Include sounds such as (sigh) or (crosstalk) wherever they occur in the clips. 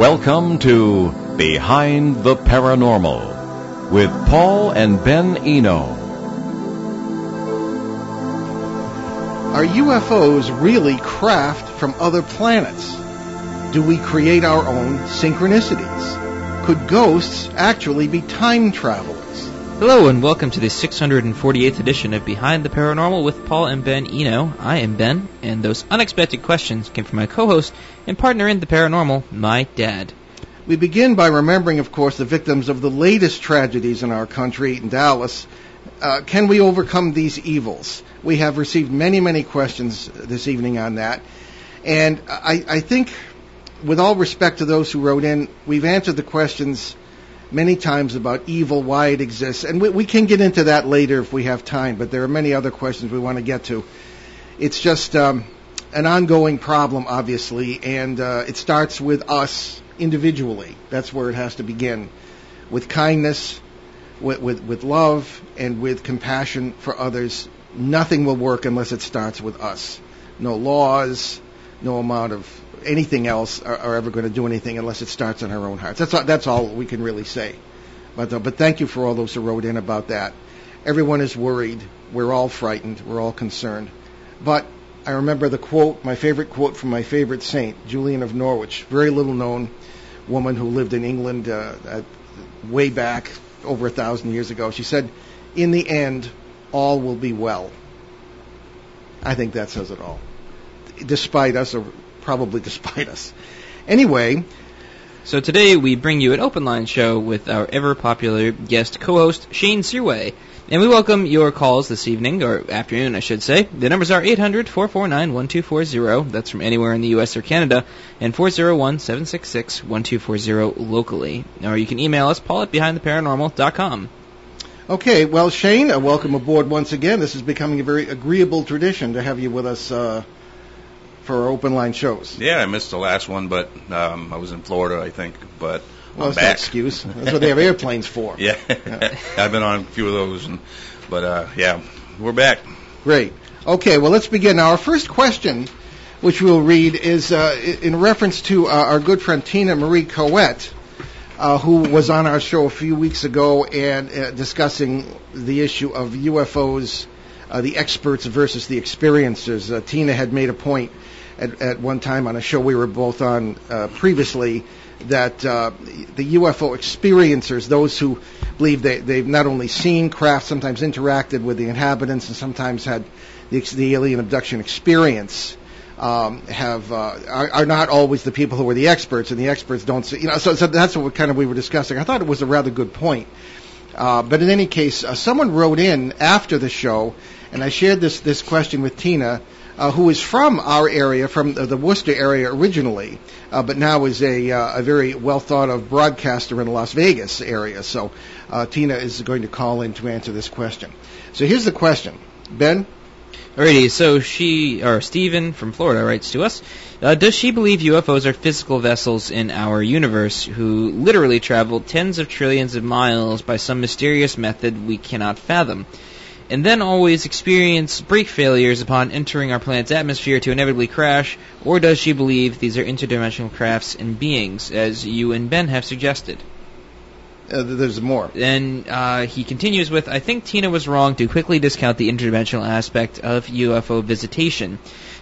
Welcome to Behind the Paranormal with Paul and Ben Eno. Are UFOs really craft from other planets? Do we create our own synchronicities? Could ghosts actually be time travelers? Hello and welcome to the 648th edition of Behind the Paranormal with Paul and Ben Eno. I am Ben, and those unexpected questions came from my co-host and partner in the paranormal, my dad. We begin by remembering, of course, the victims of the latest tragedies in our country, in Dallas. Uh, can we overcome these evils? We have received many, many questions this evening on that. And I, I think, with all respect to those who wrote in, we've answered the questions many times about evil, why it exists, and we, we, can get into that later if we have time. But there are many other questions we want to get to. It's just um, an ongoing problem, obviously, and uh, it starts with us individually. That's where it has to begin, with kindness, with, with, with love, and with compassion for others. Nothing will work unless it starts with us. No laws, no amount of anything else are, are ever going to do anything unless it starts in our own hearts. That's all, that's all we can really say. But uh, but thank you for all those who wrote in about that. Everyone is worried. We're all frightened. We're all concerned. But I remember the quote, my favorite quote from my favorite saint, Julian of Norwich, very little known woman who lived in England uh, at, way back over a thousand years ago. She said, "In the end, all will be well." I think that says it all. Despite us, or probably (laughs) despite us. Anyway. So today we bring you an open line show with our ever popular guest co-host Shane Sirois. And we welcome your calls this evening, or afternoon, I should say. The numbers are 800-449-1240. That's from anywhere in the U.S. or Canada. And 401-766-1240 locally. Or you can email us, paul at behindtheparanormal.com. Okay, well, Shane, uh, welcome aboard once again. This is becoming a very agreeable tradition to have you with us uh, for open line shows. Yeah, I missed the last one, but um, I was in Florida, I think. But well, I'm that's back. no excuse. That's what they have airplanes for. (laughs) yeah, yeah. I've been on a few of those, and but uh, yeah, we're back. Great. Okay, well, let's begin now. Our first question, which we'll read, is uh, in reference to uh, our good friend Tina Marie Cowett. Uh, who was on our show a few weeks ago and uh, discussing the issue of UFOs, uh, the experts versus the experiencers. Uh, Tina had made a point at, at one time on a show we were both on uh, previously that uh, the UFO experiencers, those who believe they, they've not only seen craft, sometimes interacted with the inhabitants, and sometimes had the, the alien abduction experience, um, have uh, are, are, not always the people who are the experts, and the experts don't see. You know, so, so that's what kind of we were discussing. I thought it was a rather good point. Uh, but in any case, uh, someone wrote in after the show, and I shared this this question with Tina uh, who is from our area, from the, Worcester area originally, uh, but now is a, uh, a very well thought of broadcaster in the Las Vegas area. So uh, Tina is going to call in to answer this question. So here's the question, Ben. Alrighty, so she, or Stephen from Florida writes to us, uh, does she believe UFOs are physical vessels in our universe who literally travel tens of trillions of miles by some mysterious method we cannot fathom? And then always experience brake failures upon entering our planet's atmosphere to inevitably crash, or does she believe these are interdimensional crafts and beings, as you and Ben have suggested? Uh, there's more. Then uh, he continues with, I think Tina was wrong to quickly discount the interdimensional aspect of UFO visitation,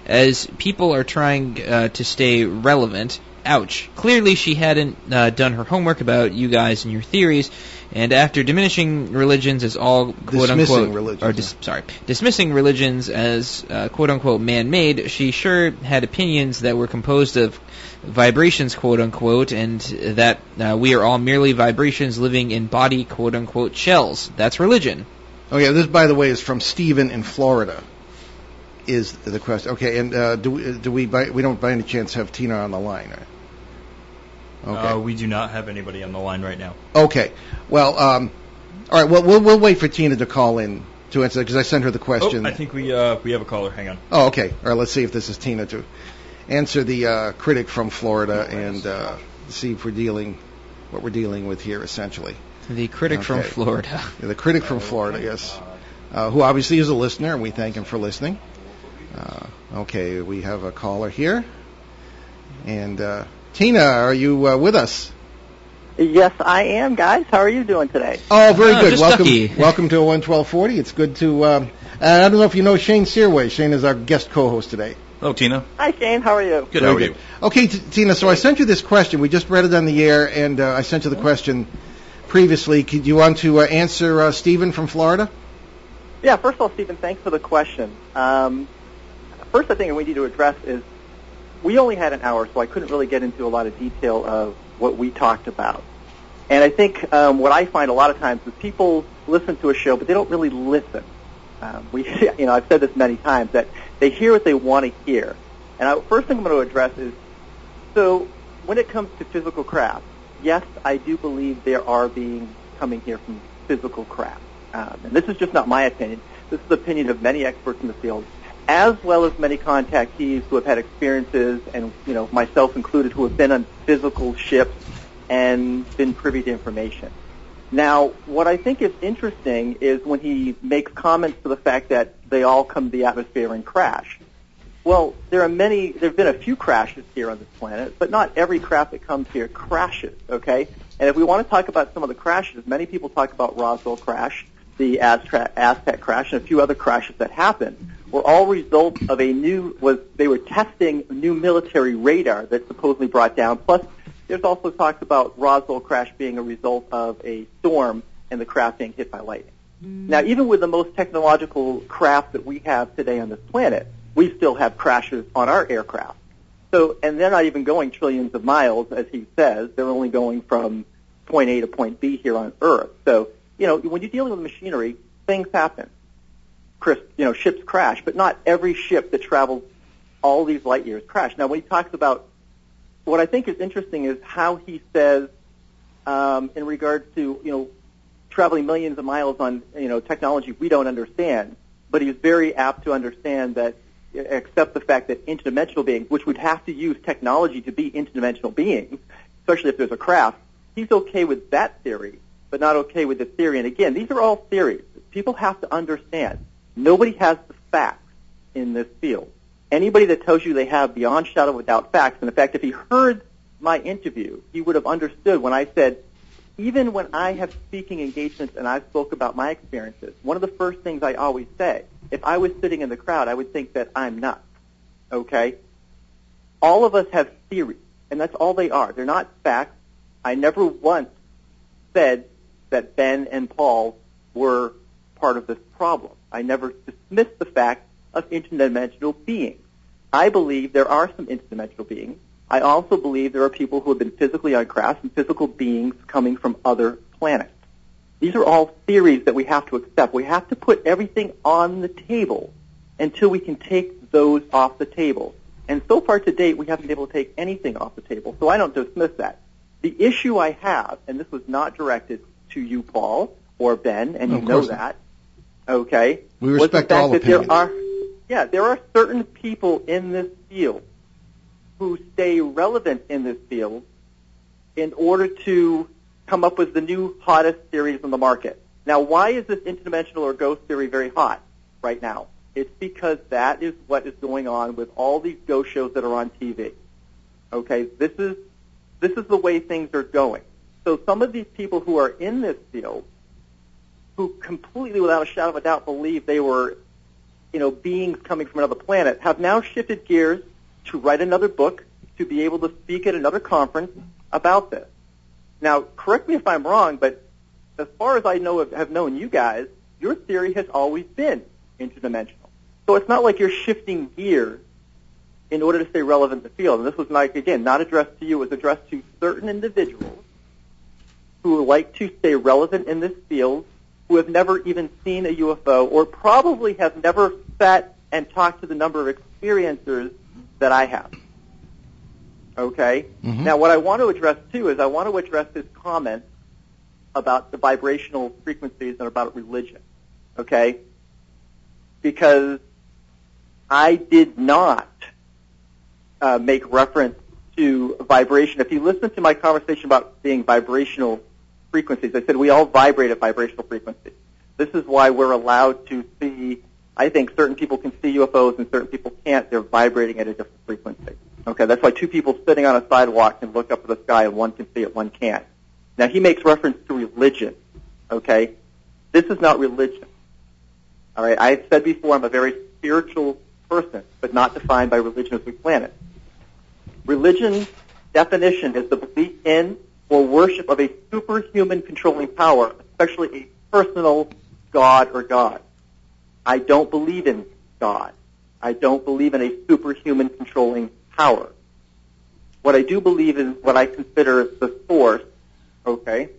as people are trying uh, to stay relevant. Ouch. Clearly she hadn't uh, done her homework about you guys and your theories, and after diminishing religions as all quote dismissing unquote religions, or dis, sorry, dismissing religions as uh, quote unquote man-made, she sure had opinions that were composed of vibrations quote unquote, and that uh, we are all merely vibrations living in body quote unquote shells. That's religion. Oh yeah, this by the way is from Stephen in Florida. Is the question okay? And uh, do we, do we by, we don't by any chance have Tina on the line? Right? Okay. Uh, we do not have anybody on the line right now. Okay. Well, um, all right. Well, we'll we'll wait for Tina to call in to answer because I sent her the question. Oh, I think we uh, we have a caller. Hang on. Oh, okay. All right. Let's see if this is Tina to answer the uh, critic from Florida and uh, see if we're dealing what we're dealing with here essentially. The critic okay. from Florida. Yeah, the critic from Florida. Yes. Uh, who obviously is a listener, and we thank him for listening. Uh, okay, we have a caller here, and uh, Tina, are you uh, with us? Yes, I am, guys. How are you doing today? Oh, very Oh, good. Welcome, lucky. welcome to 11240. It's good to. Um, I don't know if you know Shane Sirois. Shane is our guest co-host today. Hello, Tina. Hi, Shane. How are you? Good. Very how are good. you? Okay, T- Tina. So I sent you this question. We just read it on the air, and uh, I sent you the question previously. Could you want to uh, answer uh, Stephen from Florida? Yeah, first of all, Stephen, thanks for the question. Um, first, I think we need to address is we only had an hour, so I couldn't really get into a lot of detail of what we talked about. And I think um, what I find a lot of times is people listen to a show, but they don't really listen. Um, we, (laughs) you know, I've said this many times that they hear what they want to hear. And I, first thing I'm going to address is so when it comes to physical craft, yes, I do believe there are beings coming here from physical craft. Um, and this is just not my opinion. This is the opinion of many experts in the field, as well as many contactees who have had experiences, and you know myself included, who have been on physical ships and been privy to information. Now, what I think is interesting is when he makes comments to the fact that they all come to the atmosphere and crash. Well, there are many, there have been a few crashes here on this planet, but not every craft that comes here crashes, okay? And if we want to talk about some of the crashes, many people talk about Roswell crash, the Aztec crash, and a few other crashes that happened were all results of a new, was, they were testing new military radar that supposedly brought down, plus there's also talks about Roswell crash being a result of a storm and the craft being hit by lightning. Mm. Now, even with the most technological craft that we have today on this planet, we still have crashes on our aircraft. So, and they're not even going trillions of miles, as he says. They're only going from point A to point B here on Earth. So, you know, when you're dealing with machinery, things happen. Chris, you know, ships crash, but not every ship that travels all these light years crash. Now, when he talks about what I think is interesting is how he says, um, in regards to you know traveling millions of miles on you know technology we don't understand, but he's very apt to understand that accept the fact that interdimensional beings, which would have to use technology to be interdimensional beings, especially if there's a craft, he's okay with that theory, but not okay with the theory. And again, these are all theories. People have to understand. Nobody has the facts in this field anybody that tells you they have beyond shadow without facts, and in fact, if he heard my interview, he would have understood when I said, even when I have speaking engagements and I spoke about my experiences, one of the first things I always say, if I was sitting in the crowd, I would think that I'm nuts. Okay? All of us have theories, and that's all they are. They're not facts. I never once said that Ben and Paul were part of this problem. I never dismissed the fact of interdimensional beings. I believe there are some interdimensional beings. I also believe there are people who have been physically on crafts and physical beings coming from other planets. These are all theories that we have to accept. We have to put everything on the table until we can take those off the table. And so far to date, we haven't been able to take anything off the table, so I don't dismiss that. The issue I have, and this was not directed to you, Paul, or Ben, and you know that, okay, We respect fact all that there opinions. are, yeah, there are certain people in this field who stay relevant in this field in order to come up with the new hottest theories on the market. Now, why is this interdimensional or ghost theory very hot right now? It's because that is what is going on with all these ghost shows that are on TV. Okay, this is this is the way things are going. So some of these people who are in this field, who completely without a shadow of a doubt believe they were, you know, beings coming from another planet, have now shifted gears to write another book, to be able to speak at another conference about this. Now, correct me if I'm wrong, but as far as I know, have known you guys, your theory has always been interdimensional. So it's not like you're shifting gears in order to stay relevant in the field. And this was not, again, not addressed to you, it was addressed to certain individuals who like to stay relevant in this field, who have never even seen a UFO, or probably have never sat and talked to the number of experiencers that I have. Okay? Mhm. Now, what I want to address, too, is I want to address his comment about the vibrational frequencies and about religion. Okay? Because I did not uh, make reference to vibration. If you listen to my conversation about being vibrational frequencies, I said we all vibrate at vibrational frequencies. This is why we're allowed to see. I think certain people can see UFOs and certain people can't. They're vibrating at a different frequency. Okay, that's why two people sitting on a sidewalk can look up at the sky and one can see it, one can't. Now he makes reference to religion. Okay, this is not religion. All right, I said before I'm a very spiritual person, but not defined by religion as we plan it. Religion definition is the belief in or worship of a superhuman controlling power, especially a personal God or God. I don't believe in God. I don't believe in a superhuman controlling power. What I do believe in what I consider the source, okay?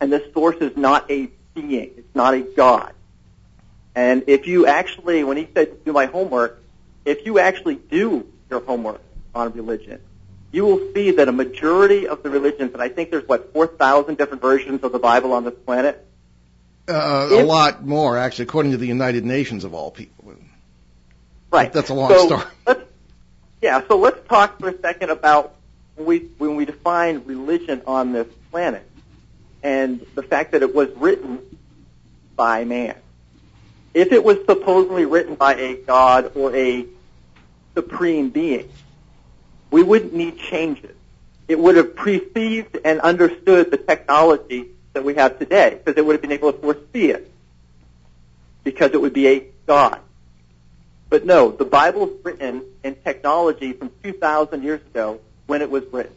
And this source is not a being. It's not a God. And if you actually, when he said do my homework, if you actually do your homework on religion, you will see that a majority of the religions, and I think there's what, 4,000 different versions of the Bible on this planet? Uh, if, a lot more, actually, according to the United Nations of all people. Right. That's a long so story. (laughs) Let's, yeah, so let's talk for a second about when we, when we define religion on this planet and the fact that it was written by man. If it was supposedly written by a god or a supreme being, we wouldn't need changes. It would have perceived and understood the technology that we have today because it would have been able to foresee it because it would be a God. But no, the Bible is written in technology from 2,000 years ago when it was written.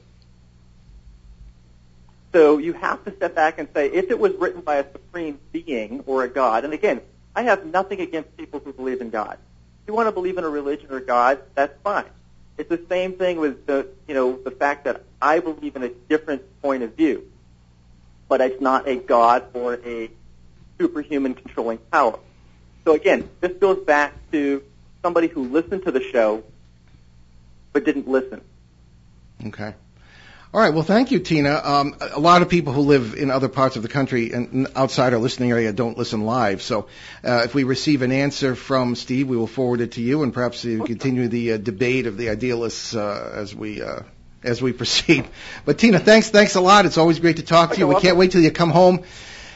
So you have to step back and say, if it was written by a supreme being or a God, and again, I have nothing against people who believe in God. If you want to believe in a religion or God, that's fine. It's the same thing with the, you know, the fact that I believe in a different point of view, but it's not a God or a superhuman controlling power. So again, this goes back to somebody who listened to the show but didn't listen. Okay. All right. Well, thank you, Tina. Um, a lot of people who live in other parts of the country and outside our listening area don't listen live. So, uh, if we receive an answer from Steve, we will forward it to you, and perhaps uh, continue the uh, debate of the idealists uh, as we uh, as we (laughs) proceed. But Tina, thanks thanks a lot. It's always great to talk to you. We can't wait till you come home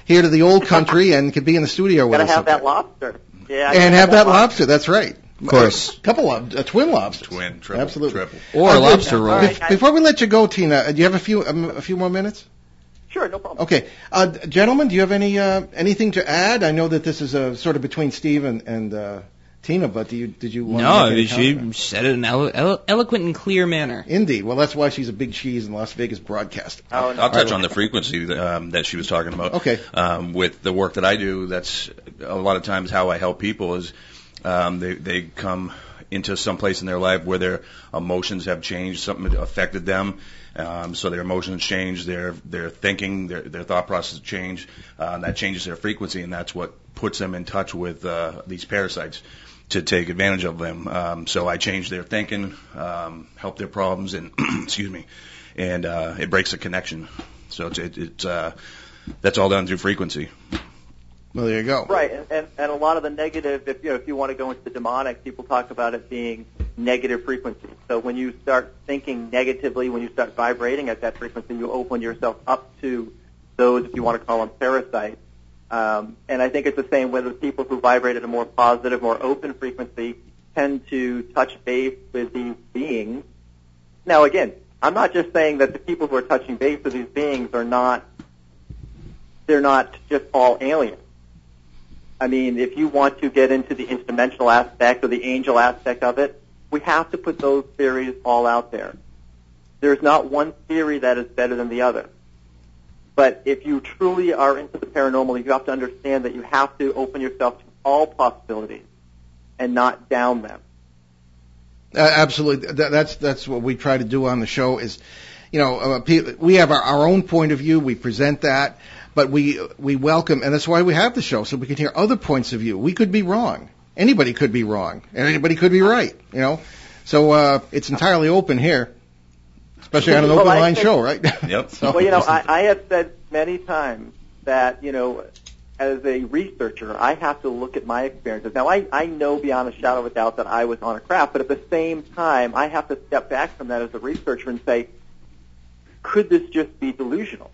here to the old country and can be in the studio (laughs) with Gotta us. have that lobster. Yeah. and have that lobster. That's right. Of course. A couple of uh, twin lobsters. Twin, triple, Absolutely. triple. Or Uh, lobster roll. right. Bef- Before we let you go, Tina, uh, do you have a few um, a few more minutes? Sure, no problem. Okay, uh, d- gentlemen, do you have any uh, anything to add? I know that this is uh, sort of between Steve and, and uh, Tina, but do you did you want No, to make any she comment? said it in an elo- elo- eloquent and clear manner. Indeed. Well, that's why she's a big cheese in Las Vegas broadcast. Oh, no. I'll touch on the frequency that, um, that she was talking about. Okay. Um, with the work that I do, that's a lot of times how I help people is um, they they come into some place in their life where their emotions have changed, something affected them. Um, so their emotions change, their their thinking, their their thought process change, uh, and that changes their frequency, and that's what puts them in touch with uh, these parasites to take advantage of them. Um, so I change their thinking, um, help their problems, and (clears throat) excuse me, and uh, it breaks the connection. So it's it, it's uh, that's all done through frequency. Well, there you go. Right, and, and, and a lot of the negative, if you know, if you want to go into the demonic, people talk about it being negative frequency. So when you start thinking negatively, when you start vibrating at that frequency, you open yourself up to those, if you want to call them parasites. Um, and I think it's the same with the people who vibrate at a more positive, more open frequency tend to touch base with these beings. Now, again, I'm not just saying that the people who are touching base with these beings are not, they're not just all aliens. I mean, if you want to get into the interdimensional aspect or the angel aspect of it, we have to put those theories all out there. There's not one theory that is better than the other. But if you truly are into the paranormal, you have to understand that you have to open yourself to all possibilities and not down them. Uh, absolutely. That's that's what we try to do on the show. Is you know uh, we have our, our own point of view. We present that, but we we welcome, and that's why we have the show, so we can hear other points of view. We could be wrong. Anybody could be wrong, and anybody could be right. You know, so uh, it's entirely open here, especially on an (laughs) Well, open I line think- show, right? Yep. (laughs) So- Well, you know, I, I have said many times that, you know, as a researcher, I have to look at my experiences. Now, I, I know beyond a shadow of a doubt that I was on a craft, but at the same time, I have to step back from that as a researcher and say, could this just be delusional?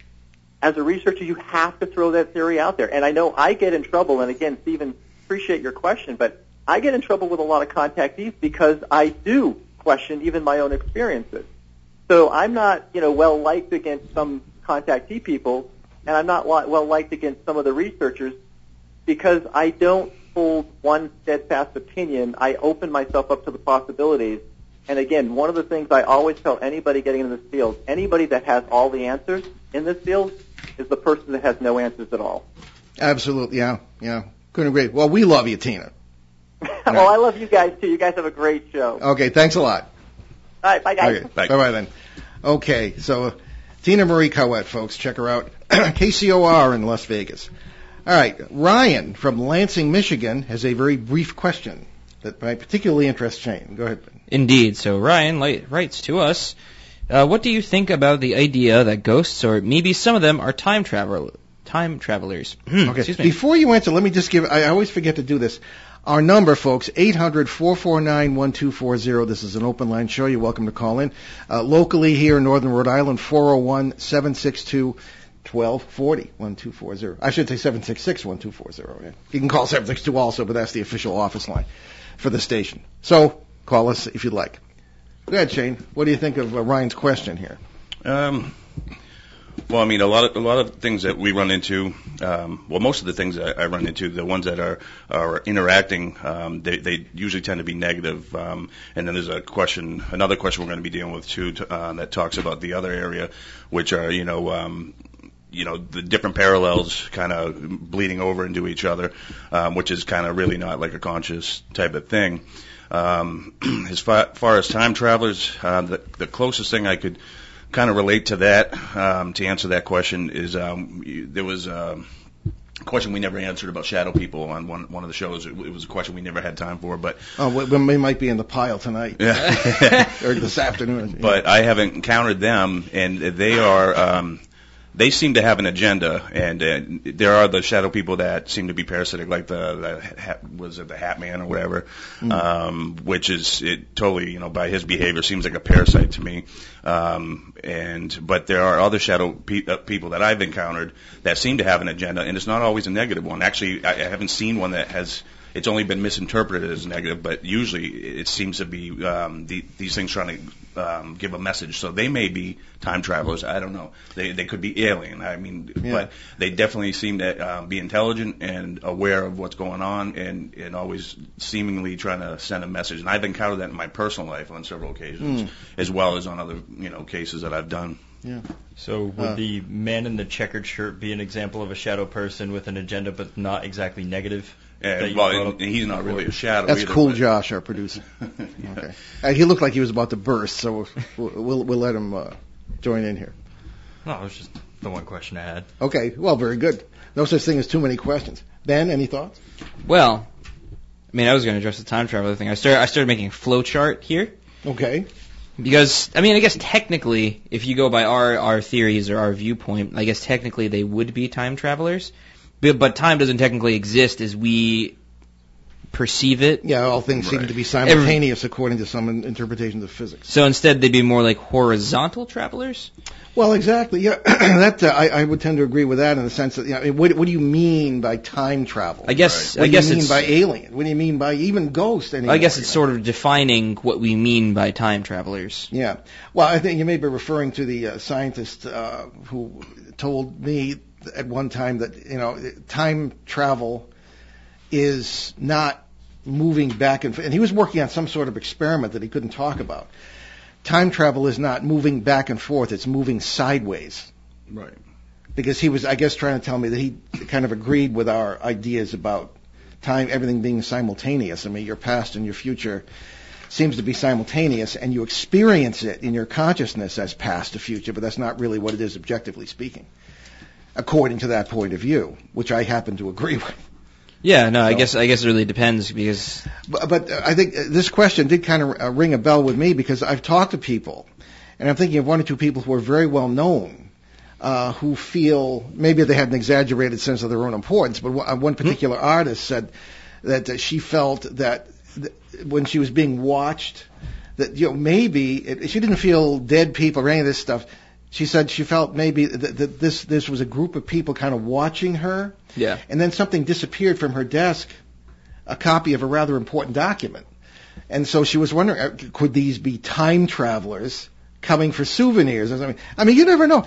As a researcher, you have to throw that theory out there. And I know I get in trouble, and again, Stephen, appreciate your question, but I get in trouble with a lot of contactees because I do question even my own experiences. So I'm not, you know, well liked against some contactee people, and I'm not well liked against some of the researchers because I don't hold one steadfast opinion. I open myself up to the possibilities. And again, one of the things I always tell anybody getting into this field, anybody that has all the answers in this field is the person that has no answers at all. Absolutely, yeah, yeah. Couldn't agree. Well, we love you, Tina. (laughs) well, I love you guys too. You guys have a great show. Okay, thanks a lot. All right, bye guys. Okay, bye. Bye then. Okay, so Tina Marie Cowett, folks, check her out. (clears throat) KCOR in Las Vegas. All right, Ryan from Lansing, Michigan has a very brief question that might particularly interest Shane. Go ahead. Indeed. So Ryan li- writes to us. Uh, what do you think about the idea that ghosts, or maybe some of them, are time travel time travelers? okay. (clears throat) Excuse me. Before you answer, let me just give. I always forget to do this. Our number, folks, 800-449-1240. This is an open line show. You're welcome to call in. Uh, locally here in Northern Rhode Island, 401-762 1240 1240. I should say 766 1240. Yeah. You can call 762 also, but that's the official office line for the station. So call us if you'd like. Go ahead, Shane. What do you think of uh, Ryan's question here? Um, well, I mean, a lot of a lot of things that we run into. Um, well, most of the things that I run into, the ones that are are interacting, um, they they usually tend to be negative. Um, and then there's a question, another question we're going to be dealing with too, uh, that talks about the other area, which are you know um, you know the different parallels kind of bleeding over into each other, um, which is kind of really not like a conscious type of thing. Um, (clears throat) as far, far as time travelers, uh, the, the closest thing I could kind of relate to that um, to answer that question is um, you, there was a question we never answered about shadow people on one one of the shows. It, it was a question we never had time for, but oh, we might be in the pile tonight, yeah, (laughs) or this afternoon. But I haven't encountered them, and they are. They seem to have an agenda, and uh, there are the shadow people that seem to be parasitic, like the, the hat, was it the Hat Man or whatever, mm. um, which is it totally, you know, by his behavior seems like a parasite to me. Um, and but there are other shadow pe- uh, people that I've encountered that seem to have an agenda, and it's not always a negative one. Actually, I, I haven't seen one that has it's only been misinterpreted as negative, but usually it seems to be um, the, these things trying to um, give a message. So they may be time travelers. I don't know. They they could be alien. I mean, yeah. but they definitely seem to uh, be intelligent and aware of what's going on, and and always seemingly trying to send a message. And I've encountered that in my personal life on several occasions, mm. as well as on other you know cases that I've done. Yeah. So would uh, the man in the checkered shirt be an example of a shadow person with an agenda, but not exactly negative? And, well, and he's not really a shadow. That's either, cool, but. Josh, our producer. (laughs) yeah. Okay, uh, he looked like he was about to burst, so we'll we'll, we'll let him uh, join in here. No, it was just the one question I had. Okay, well, very good. No such thing as too many questions. Ben, any thoughts? Well, I mean, I was going to address the time travel thing. I started I started making a flow chart here. Okay. Because I mean, I guess technically, if you go by our our theories or our viewpoint, I guess technically they would be time travelers but time doesn't technically exist as we perceive it. Yeah, all things right. seem to be simultaneous Every, according to some interpretations of physics. So instead, they'd be more like horizontal travelers. Well, exactly. Yeah, (clears throat) that uh, I, I would tend to agree with that in the sense that, you know, what, what do you mean by time travel? I guess. Right? What I guess do you mean by alien? What do you mean by even ghost? Anymore, I guess it's know? sort of defining what we mean by time travelers. Yeah. Well, I think you may be referring to the uh, scientist uh, who told me at one time that you know time travel is not moving back and forth. and he was working on some sort of experiment that he couldn't talk about. Time travel is not moving back and forth; it's moving sideways. Right. Because he was, I guess, trying to tell me that he kind of agreed with our ideas about time, everything being simultaneous. I mean, your past and your future seems to be simultaneous, and you experience it in your consciousness as past or future, but that's not really what it is objectively speaking according to that point of view, which I happen to agree with. Yeah, no, so, I guess I guess it really depends because. But, but I think this question did kind of uh, ring a bell with me because I've talked to people, and I'm thinking of one or two people who are very well known, uh, who feel maybe they had an exaggerated sense of their own importance. But one uh, particular mm-hmm. artist said that she felt that when she was being watched, that you know maybe it, she didn't feel dead people or any of this stuff she said she felt maybe that, that this this was a group of people kind of watching her. Yeah. And then something disappeared from her desk, a copy of a rather important document. And so she was wondering, uh, could these be time travelers coming for souvenirs? I mean, I mean, you never know.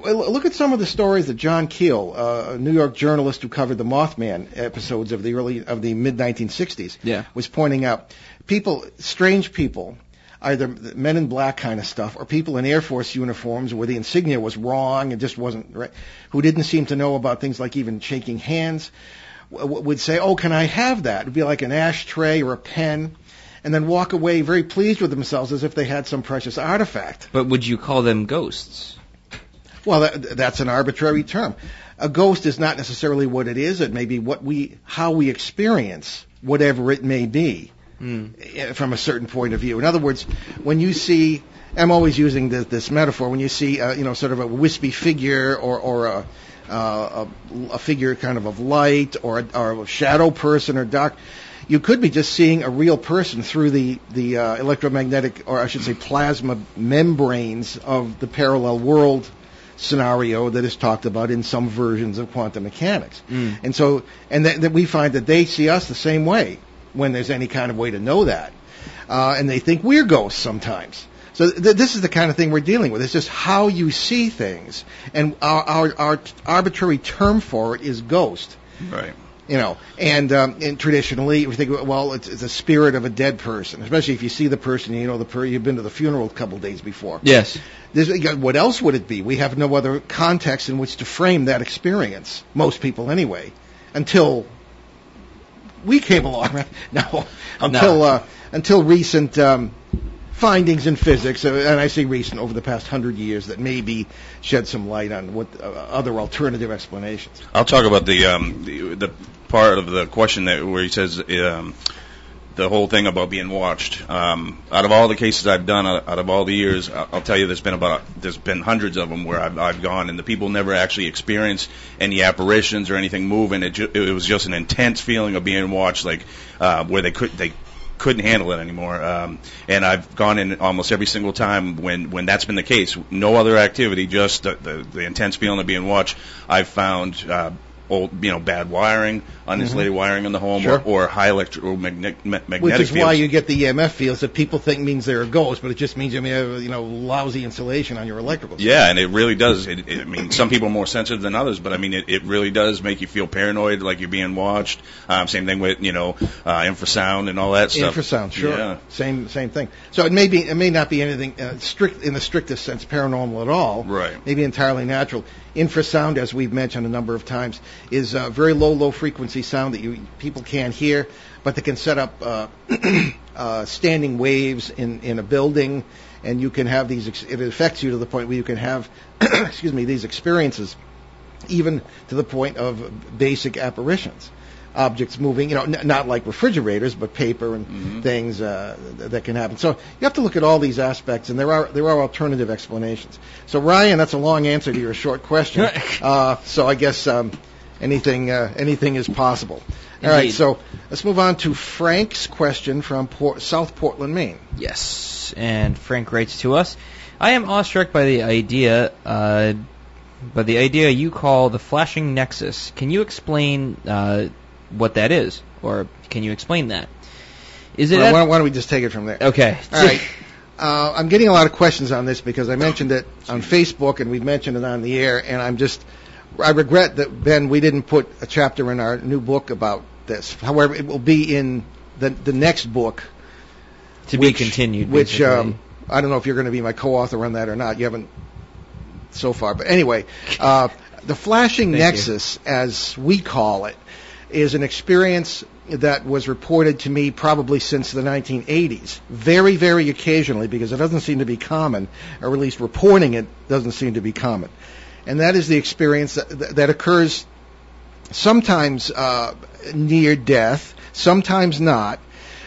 Look at some of the stories that John Keel, uh, a New York journalist who covered the Mothman episodes of the early of the mid 1960s, Yeah. was pointing out people, strange people, either men in black kind of stuff or people in Air Force uniforms where the insignia was wrong and just wasn't right, who didn't seem to know about things like even shaking hands, w- would say, "Oh, can I have that?" It'd be like an ashtray or a pen, and then walk away very pleased with themselves as if they had some precious artifact. But would you call them ghosts? Well, that, that's an arbitrary term. A ghost is not necessarily what it is. It may be what we, how we experience whatever it may be eh, from a certain point of view. In other words, when you see, I'm always using this, this metaphor. When you see, uh, you know, sort of a wispy figure or or a, uh, a, a figure kind of of light or a, or a shadow person or dark. You could be just seeing a real person through the the uh, electromagnetic, or I should say, plasma membranes of the parallel world scenario that is talked about in some versions of quantum mechanics. And so, and that, that we find that they see us the same way when there's any kind of way to know that. Uh, and they think we're ghosts sometimes. So th- this is the kind of thing we're dealing with. It's just how you see things. And our, our, our arbitrary term for it is ghost Right. you know, and, um, and traditionally we think, well, it's, it's a spirit of a dead person, especially if you see the person, you know, the per- you've been to the funeral a couple days before. Yes. This, what else would it be? We have no other context in which to frame that experience. Most people, anyway, until we came along. Right? (laughs) No, until uh, until recent um, findings in physics, uh, and I say recent over the past hundred years, that maybe shed some light on what uh, other alternative explanations. I'll talk about the um, the, the part of the question that where he says um, the whole thing about being watched. Um, out of all the cases I've done, out, out of all the years, I'll, I'll tell you, there's been about there's been hundreds of them where I've, I've gone, and the people never actually experienced any apparitions or anything moving. It, ju- it was just an intense feeling of being watched, like uh, where they could they couldn't handle it anymore. Um, and I've gone in almost every single time when, when that's been the case. No other activity, just the, the, the intense feeling of being watched. I've found, uh, old, you know, bad wiring, uninsulated wiring in the home, Sure. or, or high electromagnetic magnetic Which is fields. why you get the EMF fields that people think means they're a ghost, but it just means you may have you know lousy insulation on your electrical. system. Yeah, and it really does. It, it, I mean, some people are more sensitive than others, but I mean, it, it really does make you feel paranoid, like you're being watched. Um, same thing with you know uh, infrasound and all that stuff. Infrasound, sure. Yeah. Same same thing. So it may be it may not be anything uh, strict in the strictest sense paranormal at all. Right. Maybe entirely natural. Infrasound, as we've mentioned a number of times, is uh, very low low frequency sound that you people can't hear, but they can set up uh, (clears throat) uh, standing waves in in a building, and you can have these. It affects you to the point where you can have, (clears throat) excuse me, these experiences, even to the point of basic apparitions objects moving, you know, n- not like refrigerators, but paper and things uh, th- that can happen. So you have to look at all these aspects, and there are there are alternative explanations. So Ryan, that's a long answer to your short question. (laughs) uh, so I guess um, anything uh, anything is possible. All right, so let's move on to Frank's question from Port- South Portland, Maine. Yes, and Frank writes to us, I am awestruck by the idea, uh, by the idea you call the flashing nexus. Can you explain uh, what that is, or can you explain that? Is it Well, why, don't, why don't we just take it from there? okay? All right. Uh, I'm getting a lot of questions on this because I mentioned it on Facebook and we've mentioned it on the air, and I'm just, I regret that Ben, we didn't put a chapter in our new book about this. However, it will be in the the next book, to which- be continued. Which um, I don't know if you're going to be my co-author on that or not. You haven't so far, but anyway, uh, the flashing Thank you. nexus, as we call it, is an experience that was reported to me probably since the 1980s. Very, very occasionally, because it doesn't seem to be common, or at least reporting it doesn't seem to be common. And that is the experience that, that occurs sometimes uh, near death, sometimes not,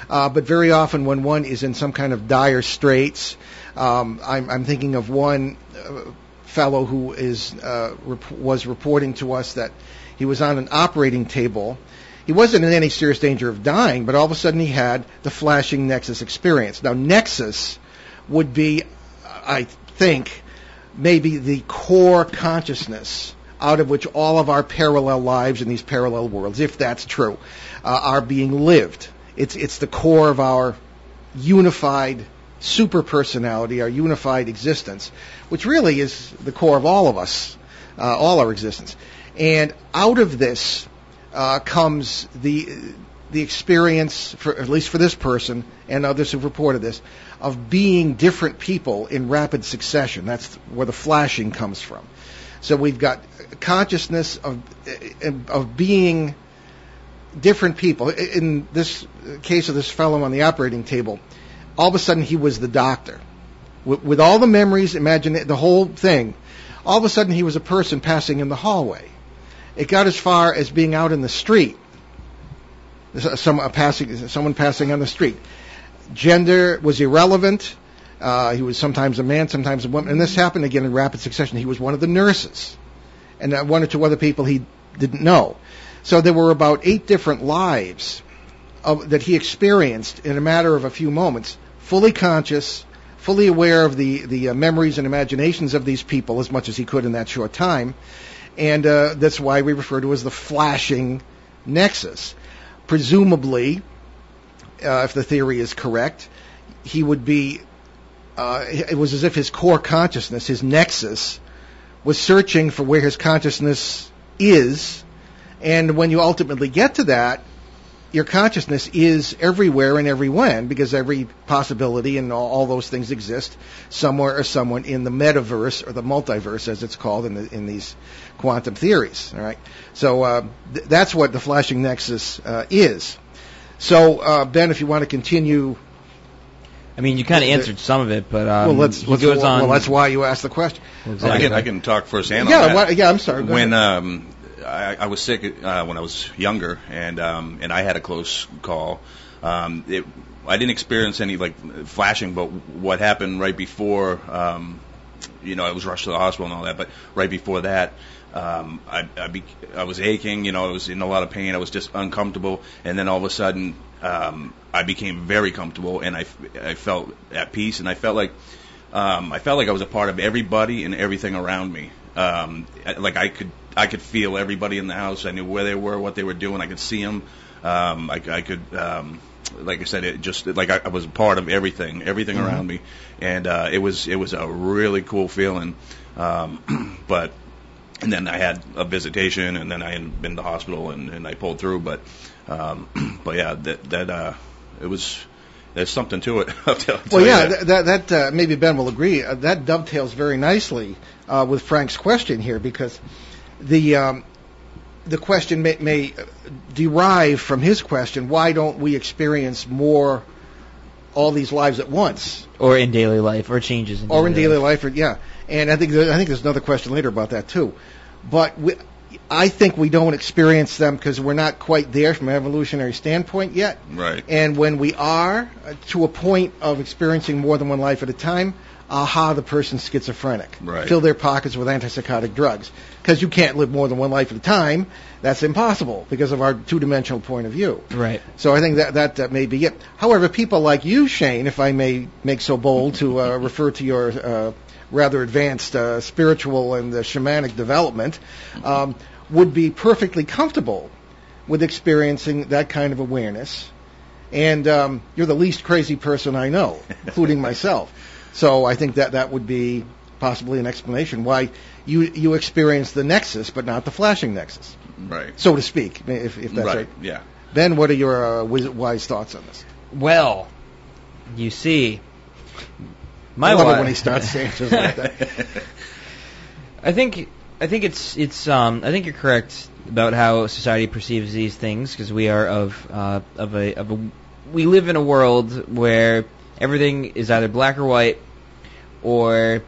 uh, but very often when one is in some kind of dire straits. Um, I'm, I'm thinking of one uh, fellow who is uh, rep- was reporting to us that he was on an operating table. He wasn't in any serious danger of dying, but all of a sudden he had the flashing nexus experience. Now, nexus would be, I think, maybe the core consciousness out of which all of our parallel lives in these parallel worlds, if that's true, uh, are being lived. It's it's the core of our unified super personality, our unified existence, which really is the core of all of us, uh, all our existence. And out of this uh, comes the the experience, for, at least for this person and others who've reported this, of being different people in rapid succession. That's where the flashing comes from. So we've got consciousness of of being different people. In this case of this fellow on the operating table, all of a sudden he was the doctor. With, with all the memories, imagine the whole thing. All of a sudden he was a person passing in the hallway. It got as far as being out in the street. Some, passing, someone passing on the street. Gender was irrelevant. Uh, he was sometimes a man, sometimes a woman. And this happened again in rapid succession. He was one of the nurses. And one or two other people he didn't know. So there were about eight different lives of, that he experienced in a matter of a few moments, fully conscious, fully aware of the, the uh, memories and imaginations of these people as much as he could in that short time. And uh, that's why we refer to it as the flashing nexus. Presumably, uh, if the theory is correct, he would be. Uh, it was as if his core consciousness, his nexus, was searching for where his consciousness is, and when you ultimately get to that, your consciousness is everywhere and every when because every possibility and all, all, those things exist somewhere or someone in the metaverse or the multiverse as it's called in, the, in these quantum theories all right so uh, th- that's what the flashing nexus uh, is so uh, ben if you want to continue I mean, you kind of answered some of it, but um, well, let's, let's goes well, on. well, that's why you asked the question. Exactly. I can I can talk firsthand. Yeah, on that. why, yeah. I'm sorry. Go when ahead. um, I, I was sick uh, when I was younger, and um, and I had a close call. Um, it, I didn't experience any like flashing, but what happened right before, um, you know, I was rushed to the hospital and all that. But right before that, um, I I, be, I was aching. You know, I was in a lot of pain. I was just uncomfortable, and then all of a sudden, um, I became very comfortable, and I I felt at peace, and I felt like. Um, I felt like I was a part of everybody and everything around me. Um, like I could I could feel everybody in the house. I knew where they were, what they were doing. I could see them. Um, I, I could, um, like I said, it just like I, I was a part of everything, everything Mm-hmm. around me, and uh, it was it was a really cool feeling. Um, (clears throat) but and then I had a visitation, and then I had been to the hospital, and, and I pulled through. But um, (clears throat) but yeah, that that uh, it was. There's something to it. (laughs) I'll tell, tell Well, yeah, that. that, that, that uh, maybe Ben will agree. Uh, that dovetails very nicely uh, with Frank's question here because the um, the question may, may derive from his question: Why don't we experience more all these lives at once, or in daily life, or changes in or in daily daily life? Or, yeah, and I think there, I think there's another question later about that too. But we, I think we don't experience them because we're not quite there from an evolutionary standpoint yet. right. And when we are uh, to a point of experiencing more than one life at a time, aha, the person's schizophrenic. Right. Fill their pockets with antipsychotic drugs. Because you can't live more than one life at a time. That's impossible because of our two-dimensional point of view. Right. So I think that that uh, may be it. However, people like you, Shane, if I may make so bold to uh, refer to your uh, rather advanced uh, spiritual and uh, shamanic development, um, would be perfectly comfortable with experiencing that kind of awareness. And um, you're the least crazy person I know, including (laughs) myself. So I think that that would be possibly an explanation why you you experience the nexus, but not the flashing nexus, Right. so to speak, if, if that's right. right. Yeah. Ben, what are your uh, wis- wise thoughts on this? Well, you see, my I love it when he starts saying just like that. (laughs) I think I think it's it's um I think you're correct about how society perceives these things because we are of uh, of a of a we live in a world where everything is either black or white or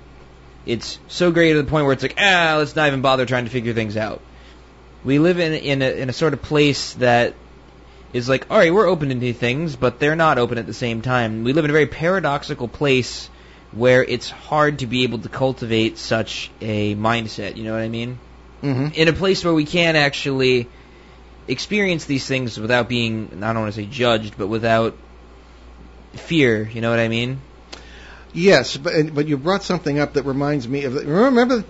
it's so great to the point where it's like ah let's not even bother trying to figure things out. We live in in a in a sort of place that is like all right we're open to new things but they're not open at the same time. We live in a very paradoxical place where it's hard to be able to cultivate such a mindset. You know what I mean? hmm In a place where we can actually experience these things without being, I don't want to say judged, but without fear. You know what I mean? Yes, but but you brought something up that reminds me of. Remember,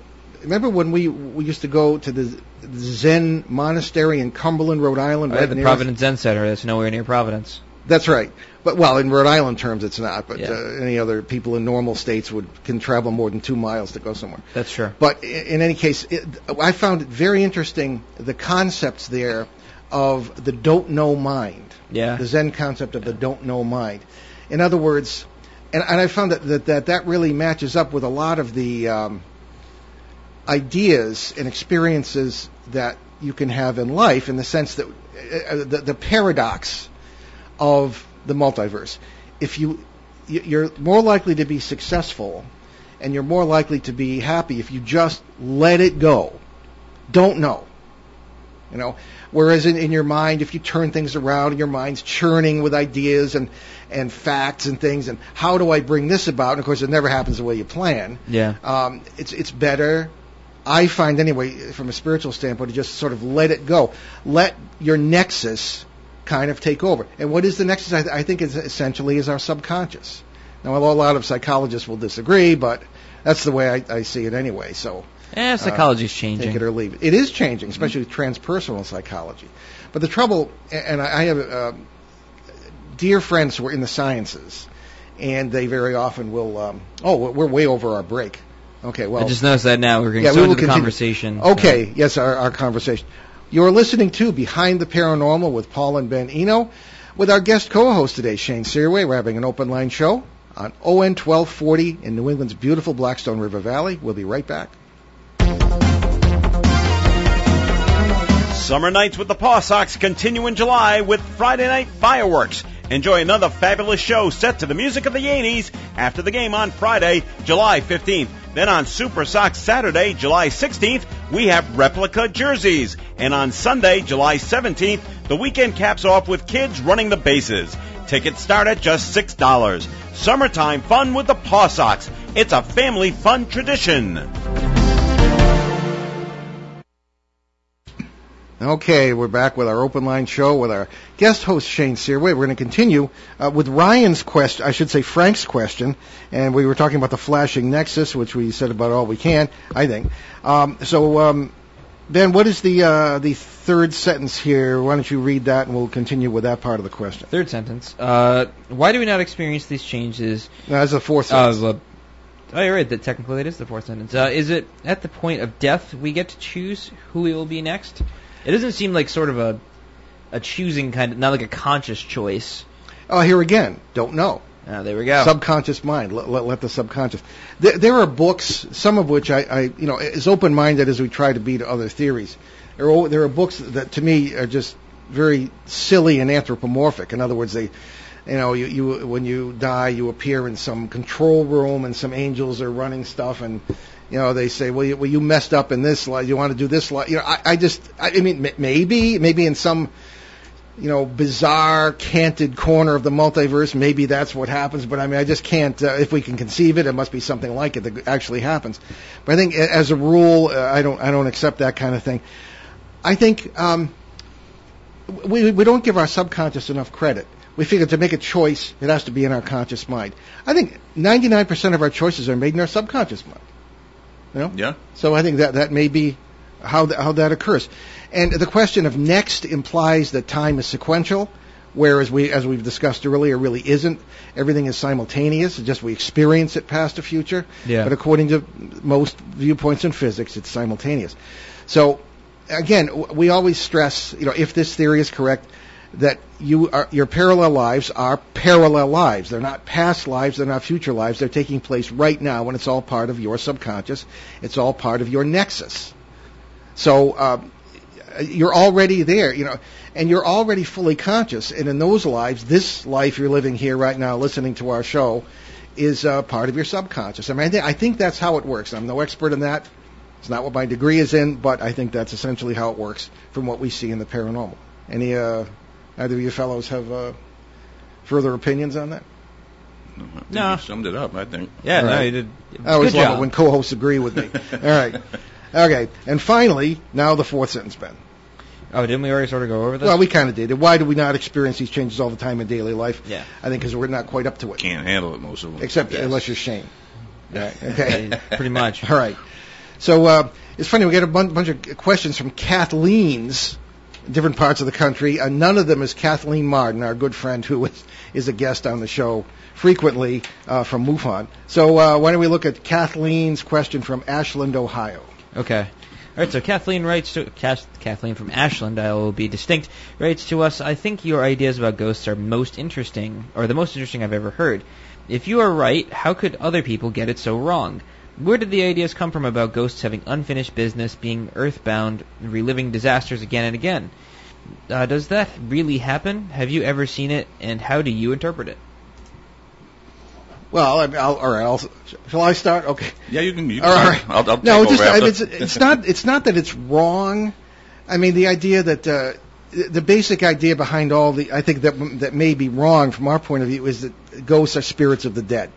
remember when we we used to go to the Zen monastery in Cumberland, Rhode Island, Right, right the Providence Zen Center. That's nowhere near Providence. That's right. But well, in Rhode Island terms, it's not. But Yeah. uh, any other people in normal states would can travel more than two miles to go somewhere. That's true. But i- in any case, it, I found it very interesting the concepts there of the don't know mind, Yeah. the Zen concept of the don't know mind. In other words, and, and I found that, that that that really matches up with a lot of the um, ideas and experiences that you can have in life, in the sense that uh, uh, the, the paradox of the multiverse. If you you- you're more likely to be successful and you're more likely to be happy if you just let it go. Don't know. You know, whereas in, in your mind, if you turn things around your mind's churning with ideas and, and facts and things, and how do I bring this about? And of course, it never happens the way you plan. Yeah. Um, it's it's better, I find anyway, from a spiritual standpoint, to just sort of let it go. Let your nexus kind of take over. And what is the nexus? I, th- I think is essentially is our subconscious. Now, a lot of psychologists will disagree, but that's the way I, I see it anyway. So Eh, psychology's changing. take it or leave it. It is changing, especially with transpersonal psychology. But the trouble, and I I have uh, dear friends who are in the sciences, and they very often will. Um, oh, we're way over our break. Okay, well, I just noticed that now we're going Yeah, to we will into the continue. conversation. Okay, yes, our, our conversation. You're listening to Behind the Paranormal with Paul and Ben Eno, with our guest co-host today, Shane Sirois. We're having an open line show on ON 1240 in New England's beautiful Blackstone River Valley. We'll be right back. Summer nights with the Paw Sox continue in July with Friday night fireworks. Enjoy another fabulous show set to the music of the 80s after the game on Friday, July 15th. Then on Super Sox Saturday, July 16th, we have replica jerseys. And on Sunday, July 17th, the weekend caps off with kids running the bases. Tickets start at just $6. Summertime fun with the Paw Sox. It's a family fun tradition. Okay, we're back with our open line show with our guest host Shane Sirois. We're going to continue uh, with Ryan's question, I should say Frank's question, and we were talking about the flashing nexus, which we said about all we can, I think. Um, so, um, Ben, what is the uh, the third sentence here? Why don't you read that, and we'll continue with that part of the question. Third sentence. Uh, why do we not experience these changes? That's the fourth Uh, sentence. the- oh, you're right. That technically it is the fourth sentence. Uh, is it at the point of death we get to choose who we will be next? It doesn't seem like sort of a a choosing kind of, not like a conscious choice. oh, here again, don't know. Uh, there we go. Subconscious mind. Let, let, let the subconscious. There, there are books, some of which I, I, you know, as open-minded as we try to be to other theories. There are, there are books that, to me, are just very silly and anthropomorphic. In other words, they, you know, you, you when you die, you appear in some control room, and some angels are running stuff, and you know, they say, well, you, well, you messed up in this. You want to do this. You know, I, I just, I, I mean, maybe, maybe in some you know, bizarre, canted corner of the multiverse. Maybe that's what happens, but I mean, I just can't. Uh, if we can conceive it, it must be something like it that actually happens. But I think, as a rule, uh, I don't, I don't accept that kind of thing. I think um, we we don't give our subconscious enough credit. We figure to make a choice, it has to be in our conscious mind. I think 99% of our choices are made in our subconscious mind. You know? Yeah. So I think that that may be how th- how that occurs. And the question of next implies that time is sequential, whereas we, as we've discussed earlier, really isn't. Everything is simultaneous. It's just we experience it past to future. Yeah. But according to most viewpoints in physics, it's simultaneous. So again, we always stress, you know, if this theory is correct, that you are, your parallel lives are parallel lives. They're not past lives. They're not future lives. They're taking place right now, and it's all part of your subconscious. It's all part of your nexus. So uh, you're already there, you know, and you're already fully conscious. And in those lives, this life you're living here right now, listening to our show, is uh, part of your subconscious. I mean, I, thi- I think that's how it works. I'm no expert in that. It's not what my degree is in, but I think that's essentially how it works from what we see in the paranormal. Any uh, either of you fellows have uh, further opinions on that? I think No. you summed it up. I think. yeah, no, you did. I always good love job. it when co-hosts agree with me. (laughs) All right. Okay. And finally, now the fourth sentence, Ben. Oh, didn't we already sort of go over this? Well, we kind of did. Why do we not experience these changes all the time in daily life? Yeah. I think because we're not quite up to it. Can't handle it most of them. Except Yes. unless you're Shane. Right. Okay. (laughs) pretty much. All right. So uh, it's funny. We get a bun- bunch of questions from Kathleen's different parts of the country. Uh, none of them is Kathleen Marden, our good friend who is, is a guest on the show frequently uh, from MUFON. So uh, why don't we look at Kathleen's question from Ashland, Ohio? Okay. All right, so Kathleen writes to Kathleen from Ashland. I will be distinct. Writes to us. I think your ideas about ghosts are most interesting, or the most interesting I've ever heard. If you are right, how could other people get it so wrong? Where did the ideas come from about ghosts having unfinished business, being earthbound, reliving disasters again and again? Uh, does that really happen? Have you ever seen it, and how do you interpret it? Well, I mean, I'll, all right. I'll, shall I start? Okay. Yeah, you can. You can All start. right. I'll, I'll no, just I mean, it's, it's not. It's not that it's wrong. I mean, the idea that uh, the basic idea behind all the, I think that that may be wrong from our point of view, is that ghosts are spirits of the dead.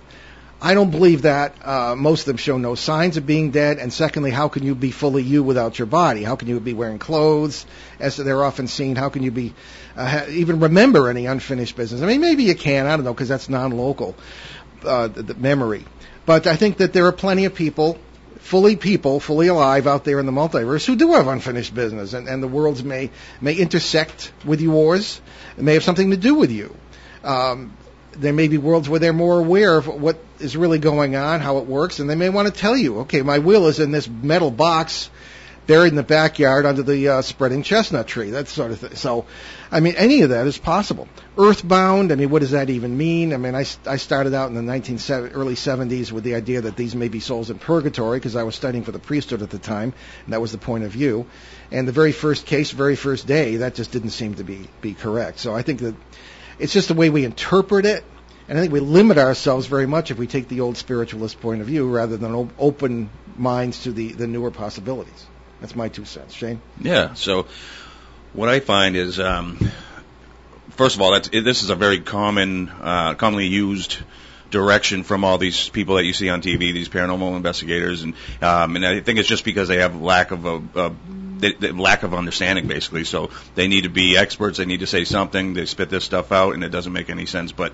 I don't believe that. Uh, most of them show no signs of being dead. And secondly, how can you be fully you without your body? How can you be wearing clothes, as they're often seen? How can you be uh, even remember any unfinished business? I mean, maybe you can. I don't know because that's non-local uh, the, the memory. But I think that there are plenty of people, fully people, fully alive out there in the multiverse who do have unfinished business, and, and the worlds may may intersect with yours. May have something to do with you. Um, there may be worlds where they're more aware of what is really going on, how it works, and they may want to tell you, okay, my will is in this metal box buried in the backyard under the uh, spreading chestnut tree, that sort of thing. So, I mean, any of that is possible. Earthbound, I mean, what does that even mean? I mean, I, I started out in the 19, early 70s with the idea that these may be souls in purgatory because I was studying for the priesthood at the time, and that was the point of view. And the very first case, very first day, that just didn't seem to be, be correct. So I think that it's just the way we interpret it. And I think we limit ourselves very much if we take the old spiritualist point of view rather than o- open minds to the, the newer possibilities. That's my two cents. Shane? Yeah. So what I find is, um, first of all, that's this is a very common, uh, commonly used direction from all these people that you see on TV, these paranormal investigators, and um, and I think it's just because they have lack of a, a they, they, lack of understanding, basically. So they need to be experts. They need to say something. They spit this stuff out, and it doesn't make any sense. But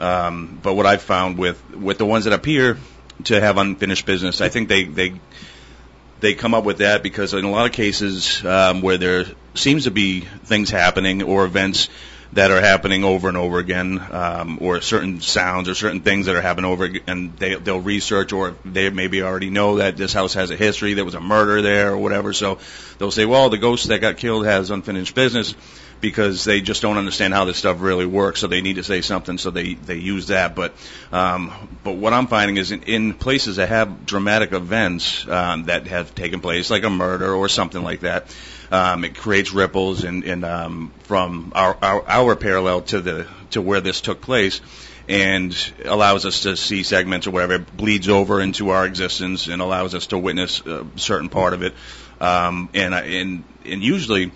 um, but what I've found with with the ones that appear to have unfinished business, I think they they they come up with that because in a lot of cases um, where there seems to be things happening or events that are happening over and over again, um, or certain sounds or certain things that are happening over, and they, they'll research or they maybe already know that this house has a history, there was a murder there or whatever. So they'll say, well, the ghost that got killed has unfinished business because they just don't understand how this stuff really works. So they need to say something. So they they use that. But um, but what I'm finding is in, in places that have dramatic events um, that have taken place, like a murder or something like that. Um, it creates ripples and, um, from our, our our parallel to the to where this took place, and allows us to see segments or whatever. It bleeds over into our existence and allows us to witness a certain part of it. Um, and and and usually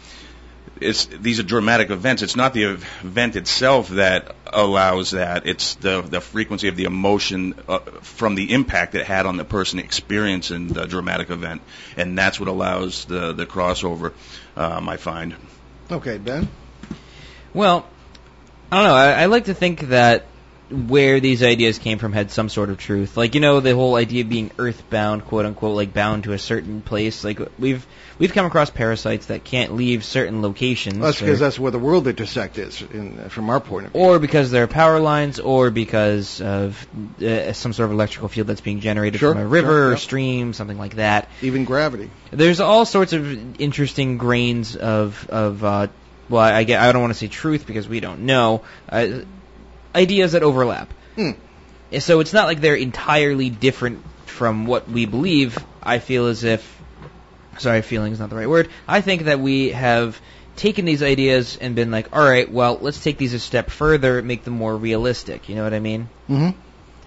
it's these are dramatic events. It's not the event itself that allows that. It's the the frequency of the emotion uh, from the impact it had on the person experiencing the dramatic event, and that's what allows the the crossover. Um, I find. Okay, Ben? Well, I don't know. I, I like to think that where these ideas came from had some sort of truth. Like you know, the whole idea of being earthbound, quote unquote, like bound to a certain place. Like we've we've come across parasites that can't leave certain locations. That's because that's where the world intersect is, in, from our point of view. or because there are power lines, or because of uh, some sort of electrical field that's being generated Sure, from a river sure, or yeah. stream, something like that. Even gravity. There's all sorts of interesting grains of of uh, well, I get I don't want to say truth because we don't know uh, ideas that overlap. Hmm. So it's not like they're entirely different from what we believe. I feel as if sorry, feeling is not the right word. I think that we have taken these ideas and been like, all right, well, let's take these a step further, make them more realistic. You know what I mean? hmm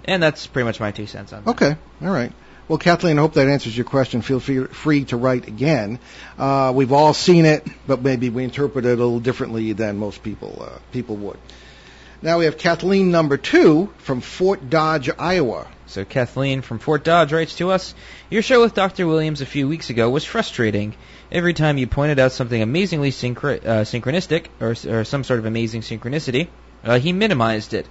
And that's pretty much my two cents on that. Okay, all right. Well, Kathleen, I hope that answers your question. Feel free, free to write again. Uh, we've all seen it, but maybe we interpret it a little differently than most people uh, people would. Now we have Kathleen number two from Fort Dodge, Iowa. So Kathleen from Fort Dodge writes to us, Your show with Dr. Williams a few weeks ago was frustrating. Every time you pointed out something amazingly synchro- uh, synchronistic, or, or some sort of amazing synchronicity, uh, he minimized it.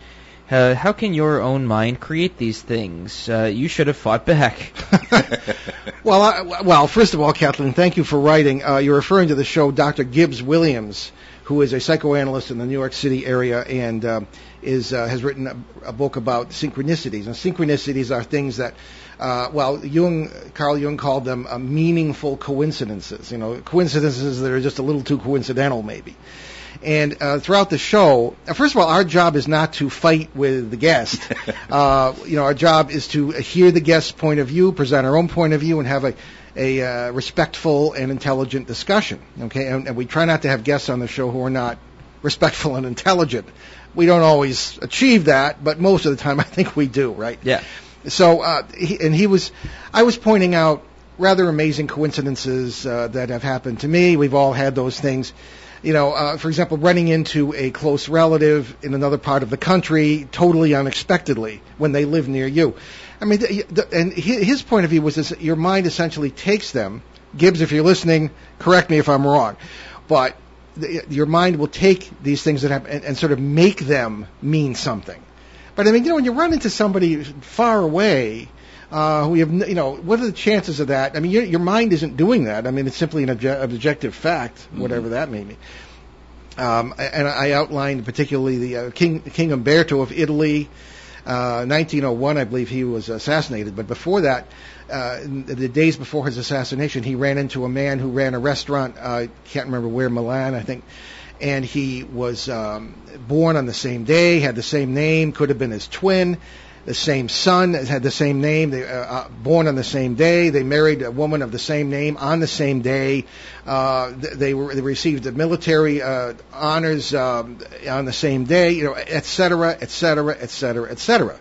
Uh, how can your own mind create these things? Uh, you should have fought back. (laughs) (laughs) Well, I, well, first of all, Kathleen, thank you for writing. Uh, you're referring to the show Dr. Gibbs Williams, who is a psychoanalyst in the New York City area and um, is uh, has written a, a book about synchronicities. And synchronicities are things that, uh, well, Jung, Carl Jung called them uh, meaningful coincidences. You know, coincidences that are just a little too coincidental, maybe. And uh, throughout the show, uh, first of all, our job is not to fight with the guest. (laughs) uh, you know, our job is to hear the guest's point of view, present our own point of view, and have a a uh, respectful and intelligent discussion. Okay, and, and we try not to have guests on the show who are not respectful and intelligent. We don't always achieve that, but most of the time, (laughs) I think we do. Right? Yeah. So, uh, he, and he was, I was pointing out rather amazing coincidences uh, that have happened to me. We've all had those things. You know, uh, for example, running into a close relative in another part of the country totally unexpectedly when they live near you. I mean, the, the, and his point of view was this, your mind essentially takes them. Gibbs, if you're listening, correct me if I'm wrong, but the, your mind will take these things that happen and, and sort of make them mean something. But I mean, you know, when you run into somebody far away, uh, who have, you know, what are the chances of that? I mean, your, your mind isn't doing that. I mean, it's simply an obje- objective fact, whatever that may mean. Um, and I outlined particularly the uh, King King Umberto of Italy, uh, 1901, I believe he was assassinated. But before that, uh, the days before his assassination, he ran into a man who ran a restaurant. I can't remember where, Milan, I think. And he was um, born on the same day, had the same name, could have been his twin. The same son had the same name. They uh, uh, born on the same day. They married a woman of the same name on the same day. Uh, they were they received the military uh, honors um, on the same day. You know, et cetera, et cetera, et cetera, et cetera.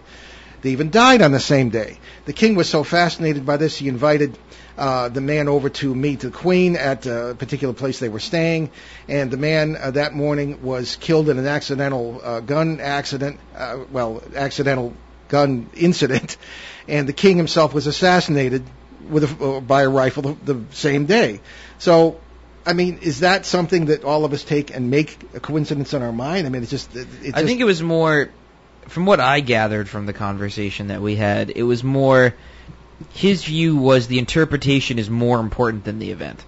They even died on the same day. The king was so fascinated by this, he invited uh, the man over to meet the queen at a particular place they were staying. And the man uh, that morning was killed in an accidental uh, gun accident, uh, well, accidental gun incident. And the king himself was assassinated with a, by a rifle the, the same day. So I mean, is that something that all of us take and make a coincidence in our mind? I mean, it's just. It, it I just, think it was more, from what I gathered from the conversation that we had, it was more. His view was the interpretation is more important than the event.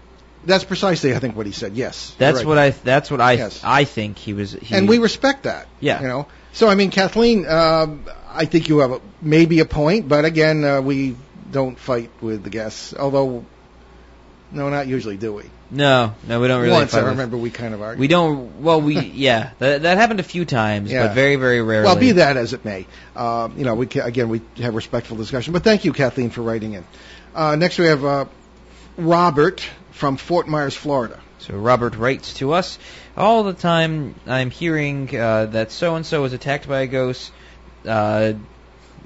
that's precisely, I think, what he said. Yes, That's You're what. I. That's what I. Yes. I think he was. He, and we respect that. Yeah. you know. So I mean, Kathleen, um, I think you have a, maybe a point, but again, uh, we don't fight with the guests. Although, no, not usually, do we? No, no, we don't really. Fight. Once fight I with- remember we kind of argued. We don't. Well, we yeah, that that happened a few times, Yeah. but very very rarely. Well, be that as it may, uh, you know, we ca- again we have respectful discussion. But thank you, Kathleen, for writing in. Uh, next, we have uh, Robert from Fort Myers, Florida. So Robert writes to us all the time. I'm hearing uh, that so and so was attacked by a ghost, uh,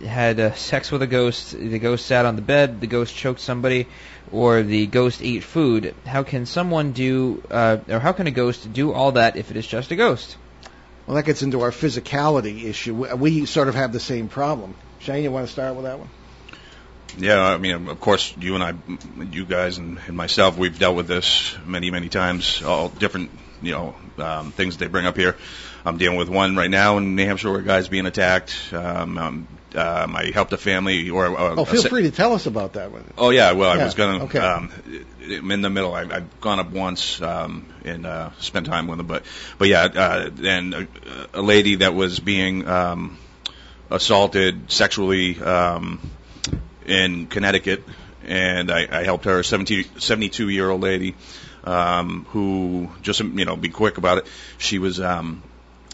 had uh, sex with a ghost. The ghost sat on the bed. The ghost choked somebody, or the ghost ate food. How can someone do, uh, or how can a ghost do all that if it is just a ghost? Well, that gets into our physicality issue. We, we sort of have the same problem. Shane, you want to start with that one? Yeah, I mean, of course, you and I, you guys and, and myself, we've dealt with this many, many times. All different, you know, um, things they bring up here. I'm dealing with one right now in New Hampshire where a guy's being attacked. Um, um, um, I helped a family, or uh, Oh, feel a, free to tell us about that one. Oh yeah, well I was gonna. okay. Um, I'm in the middle. I, I've gone up once um, and uh, spent time with them, but but yeah, uh, and a, a lady that was being um, assaulted sexually um, in Connecticut, and I, I helped her, 70, 72 year old lady, um, who just you know be quick about it. She was. Um,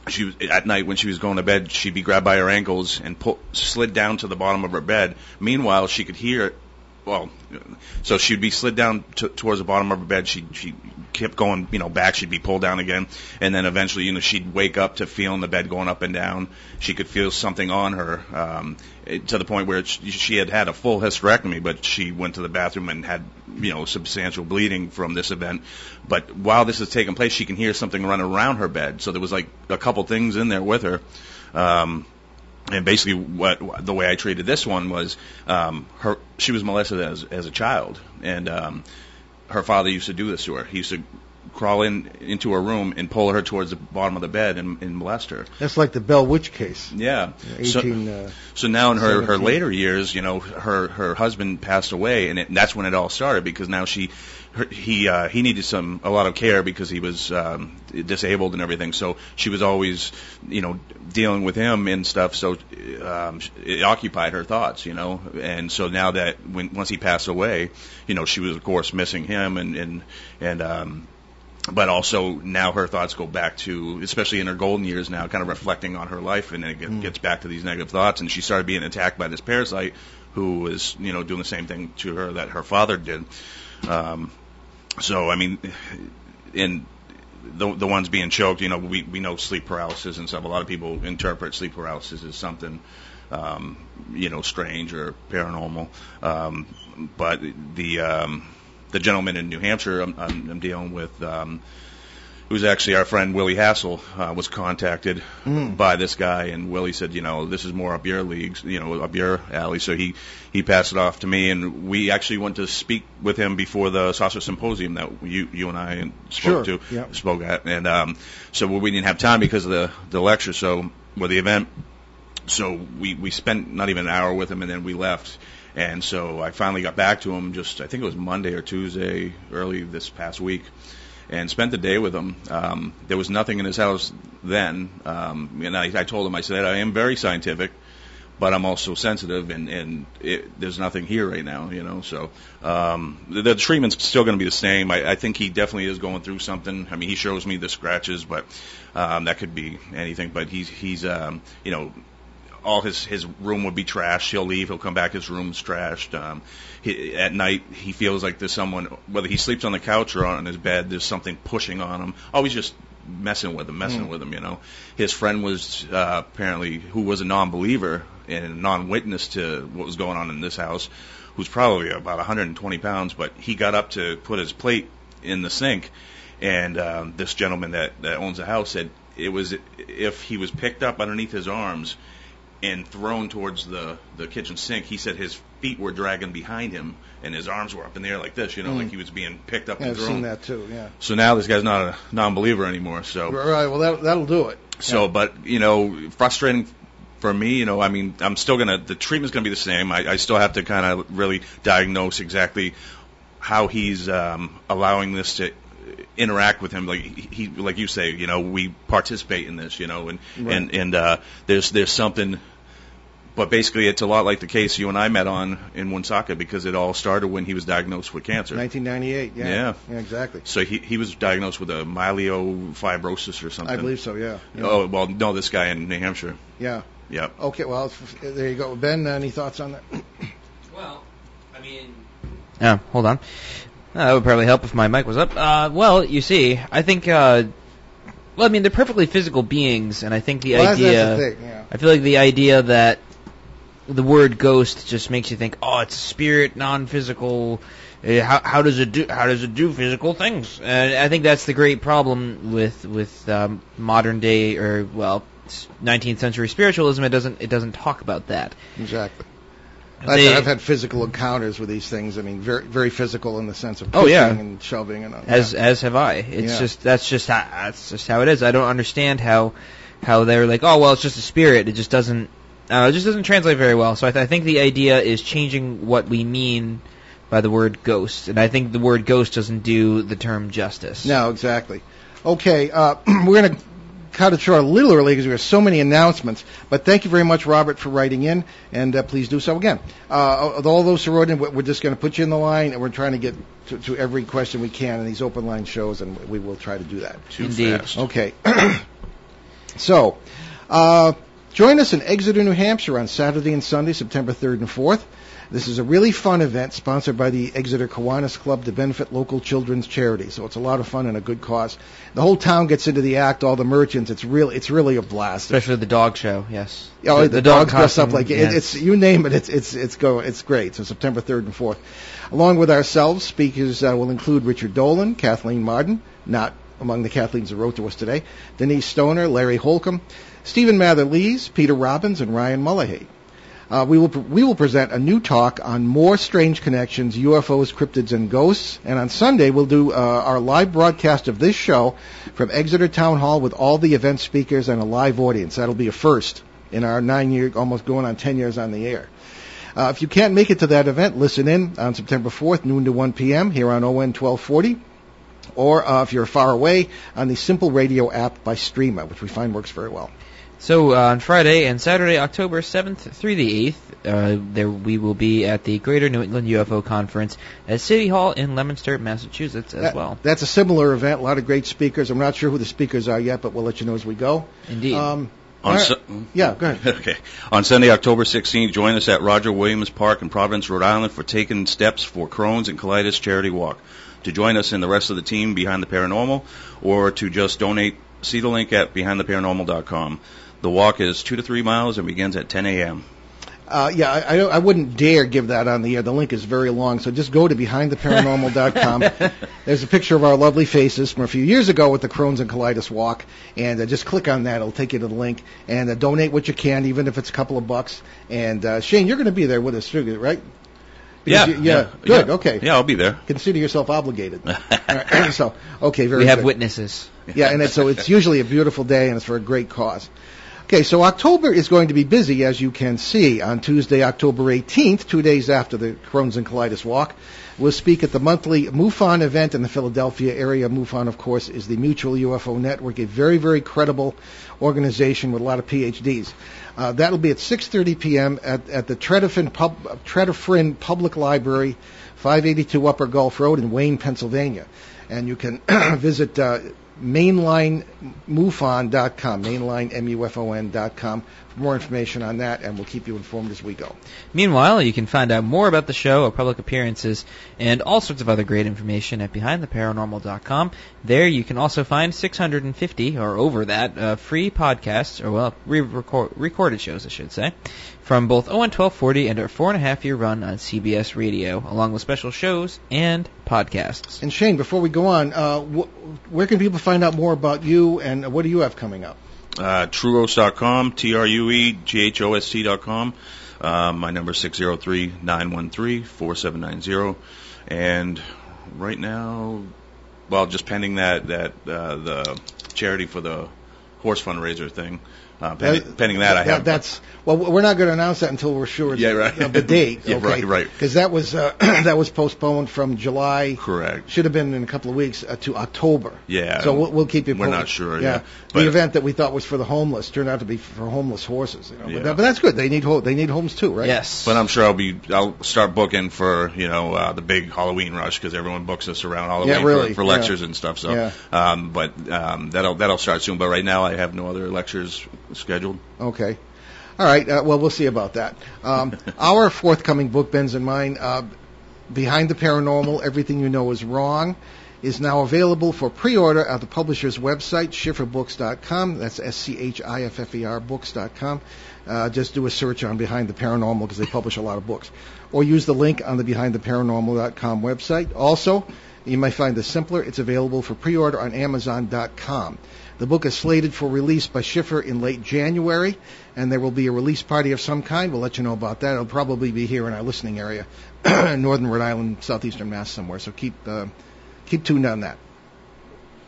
she was at night when she was going to bed. She'd be grabbed by her ankles and pull, slid down to the bottom of her bed. Meanwhile, she could hear. Well, so she'd be slid down t- towards the bottom of her bed. She she kept going, you know, back. She'd be pulled down again, and then eventually, you know, she'd wake up to feeling the bed going up and down. She could feel something on her um, to the point where she, she had had a full hysterectomy, but she went to the bathroom and had, you know, substantial bleeding from this event. But while this is taking place, she can hear something running around her bed. So there was like a couple things in there with her. Um, and basically, what the way I treated this one was, um, her she was molested as as a child, and um, her father used to do this to her. He used to crawl in into her room and pull her towards the bottom of the bed and, and molest her. That's like the Bell Witch case. Yeah. 18. So, uh, so now in her, her later years, you know, her her husband passed away, and, it, and that's when it all started because now she, he uh, he needed some a lot of care because he was um, disabled and everything. So she was always, you know, dealing with him and stuff. So um, it occupied her thoughts, you know. And so now that when once he passed away, you know, she was of course missing him and and and um, but also now her thoughts go back to, especially in her golden years now, kind of reflecting on her life, and it get, gets back to these negative thoughts. And she started being attacked by this parasite, who was, you know, doing the same thing to her that her father did. Um, so I mean, in the the ones being choked, you know, we we know sleep paralysis and stuff. A lot of people interpret sleep paralysis as something. Um, you know, strange or paranormal, um, but the um, the gentleman in New Hampshire I'm, I'm, I'm dealing with, um, who's actually our friend Willie Hassel, uh, was contacted Mm. by this guy, and Willie said, you know, this is more up your leagues, you know, up your alley. So he he passed it off to me, and we actually went to speak with him before the Saucer Symposium that you you and I spoke Sure, to, yeah. spoke at, and um, so we didn't have time because of the the lecture, so or the event. So we we spent not even an hour with him, and then we left. And so I finally got back to him just I think it was Monday or Tuesday early this past week, and spent the day with him. Um, there was nothing in his house then, um, and I, I told him I said I am very scientific, but I'm also sensitive, and and it, there's nothing here right now, you know. So um, the, the treatment's still going to be the same. I, I think he definitely is going through something. I mean, he shows me the scratches, but um, that could be anything. But he's he's um, you know all his his room would be trashed. He'll leave. He'll come back. His room's trashed. Um, he, at night, he feels like there's someone, whether he sleeps on the couch or on his bed, there's something pushing on him. Always just messing with him, messing with him. You know, his friend was uh, apparently who was a non-believer and a non-witness to what was going on in this house, who's probably about 120 pounds, but he got up to put his plate in the sink, and um, this gentleman that that owns the house said it was if he was picked up underneath his arms and thrown towards the the kitchen sink. He said his feet were dragging behind him and his arms were up in the air like this, you know, Mm. like he was being picked up Yeah, and I've thrown. seen that too. Yeah. So now this guy's not a non-believer anymore. So Right. Well, that that'll do it. so, but you know, frustrating for me. You know, I mean, I'm still gonna the treatment's gonna be the same. I, I still have to kind of really diagnose exactly how he's um, allowing this to interact with him like he like you say you know we participate in this you know and Right. and and uh there's there's something but basically it's a lot like the case you and I met on in Woonsocket because it all started when he was diagnosed with cancer 1998. Yeah. Yeah. Yeah. Exactly. so he he was diagnosed with a myelofibrosis or something I believe so. Yeah. yeah. oh well no this guy in New Hampshire Yeah. yep Okay. Well, there you go. Ben, any thoughts on that? Well, I mean. Oh, hold on. Uh, that would probably help if my mic was up. Uh, well, you see, I think. Uh, well, I mean, they're perfectly physical beings, and I think the well, that's, idea. that's the thing. Yeah. I feel like the idea that the word ghost just makes you think, oh, it's a spirit, non-physical. Uh, how, how does it do? How does it do physical things? And I think that's the great problem with with um, modern day or well, 19th century spiritualism. It doesn't it doesn't talk about that. Exactly. They- I've, I've had physical encounters with these things. I mean, very very physical in the sense of Oh, pushing yeah. and shoving and all. as as have I. It's Yeah. just that's just how, that's just how it is. I don't understand how how they're like, oh well, it's just a spirit. It just doesn't uh, it just doesn't translate very well. So I, th- I think the idea is changing what we mean by the word ghost, and I think the word ghost doesn't do the term justice. No, exactly. Okay, uh, (clears throat) we're going to cut it short a little early because we have so many announcements. But thank you very much, Robert, for writing in, and uh, please do so again. Uh, all those who wrote in, we're we're just going to put you in the line, and we're trying to get to, to every question we can in these open line shows, and we will try to do that. too Indeed. fast Okay. (clears throat) so, uh, join us in Exeter, New Hampshire on Saturday and Sunday, September 3rd and 4th. This is a really fun event sponsored by the Exeter Kiwanis Club to benefit local children's charities. So it's a lot of fun and a good cause. The whole town gets into the act, all the merchants. It's really, it's really a blast. especially the dog show. Yes. Oh, the, dogs dress up like it, it's you name it. It's it's it's go it's great. So September third and fourth, along with ourselves, speakers uh, will include Richard Dolan, Kathleen Marden, not among the Kathleens who wrote to us today, Denise Stoner, Larry Holcombe, Stephen Mather Lees, Peter Robbins, and Ryan Mullahy. Uh, we will we will present a new talk on more strange connections, UFOs, cryptids, and ghosts. And on Sunday, we'll do uh, our live broadcast of this show from Exeter Town Hall with all the event speakers and a live audience. That'll be a first in our nine year, almost going on ten years on the air. Uh, if you can't make it to that event, listen in on September 4th, noon to 1 p.m. here on ON 1240 or uh, if you're far away, on the Simple Radio app by Streema, which we find works very well. So uh, on Friday and Saturday, October 7th through the 8th, uh, there we will be at the Greater New England UFO Conference at City Hall in Leominster, Massachusetts, as That- well. That's a similar event. A lot of great speakers. I'm not sure who the speakers are yet, but we'll let you know as we go. Indeed. Um, On all right. Su- yeah, go ahead. (laughs) Okay. On Sunday, October 16th, join us at Roger Williams Park in Providence, Rhode Island for Taking Steps for Crohn's and Colitis Charity Walk. To join us and the rest of the team behind the paranormal or to just donate, see the link at behindtheparanormal.com. The walk is two to three miles and begins at 10 a.m. Uh, yeah, I, I, don't- I wouldn't dare give that on the air. The link is very long, so just go to behindtheparanormal.com. (laughs) There's a picture of our lovely faces from a few years ago with the Crohn's and Colitis Walk, and uh, just click on that. It'll take you to the link, and uh, donate what you can, even if it's a couple of bucks. And uh, Shane, you're going to be there with us, too, right? Because you- yeah, good, okay. Yeah, I'll be there. Consider yourself obligated. (laughs) So, okay, very we have good. witnesses. Yeah, and it's, so it's usually a beautiful day, and it's for a great cause. Okay, so October is going to be busy, as you can see. On Tuesday, October 18th, two days after the Crohn's and Colitis Walk, we'll speak at the monthly MUFON event in the Philadelphia area. MUFON, of course, is the Mutual UFO Network, a very, very credible organization with a lot of PhDs. Uh, that'll be at 6:30 p.m. at, at the Tredyffrin, Pub, Public Library, 582 Upper Gulf Road in Wayne, Pennsylvania. And you can (clears throat) visit uh, mainlinemufon.com, mainlinemufon.com for more information on that, and we'll keep you informed as we go. Meanwhile, you can find out more about the show, our public appearances, and all sorts of other great information at BehindTheParanormal.com. There you can also find 650 or over that uh, free podcasts, or well, re-record, recorded shows, I should say, from both ON 1240 and our four and a half year run on CBS Radio, along with special shows and podcasts. And Shane, before we go on, uh, wh- where can people find out more about you, and what do you have coming up? Uh, TrueGhost.com, T-R-U-E-G-H-O-S-T.com. Uh, my number is 603-913-4790. And right now, well, just pending that, that, uh, the charity for the horse fundraiser thing. Uh, pending, That- pending that, I that- have. That's well, we're not going to announce that until we're sure Yeah, right. of the (laughs) date. Yeah, okay? right, right. Because that was uh, (clears throat) that was postponed from July. Correct. Should have been in a couple of weeks uh, to October. Yeah. So we'll, we'll keep you. We're posted. not sure, yeah. The But- event that we thought was for the homeless turned out to be for homeless horses. You know? Yeah. but, that, but that's good. They need ho- they need homes too, right? Yes. But I'm sure I'll be. I'll start booking for you know uh, the big Halloween rush because everyone books us around Halloween Yeah, really, for, for yeah. lectures and stuff. So, Yeah. um, but um, that'll that'll start soon. But right now I have no other lectures scheduled. Okay. All right. Uh, well, we'll see about that. Um, (laughs) our forthcoming book, Ben's and mine, uh, Behind the Paranormal, Everything You Know Is Wrong, is now available for pre-order at the publisher's website, schifferbooks.com. That's S-C-H-I-F-F-E-R books.com. Uh, just do a search on Behind the Paranormal because they publish a lot of books. Or use the link on the BehindTheParanormal.com website. Also, you might find this simpler. It's available for pre-order on Amazon.com. The book is slated for release by Schiffer in late January, and there will be a release party of some kind. We'll let you know about that. It'll probably be here in our listening area, (clears throat) northern Rhode Island, southeastern Mass somewhere. So keep uh, keep tuned on that.